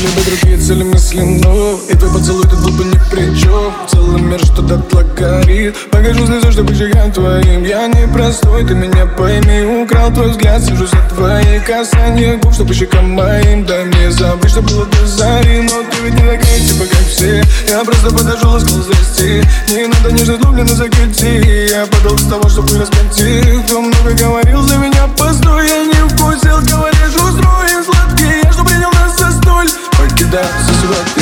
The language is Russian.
Бы другие цели мысли, но И твой поцелуй тут бы ни при чем Целый мир что-то горит Покажу слезу, чтобы щекам твоим. Я не простой, ты меня пойми. Украл твой взгляд, сижу за твои касания. Губ Что по щекам моим Дай мне забыть, что было до зари. Но ты ведь не такая, типа как все. Я просто подошел и сказал здрасте Не надо нежно глубину закрути Я подал с того, чтобы раскатить Кто много говорил за меня, постой Я не тебя за сегодня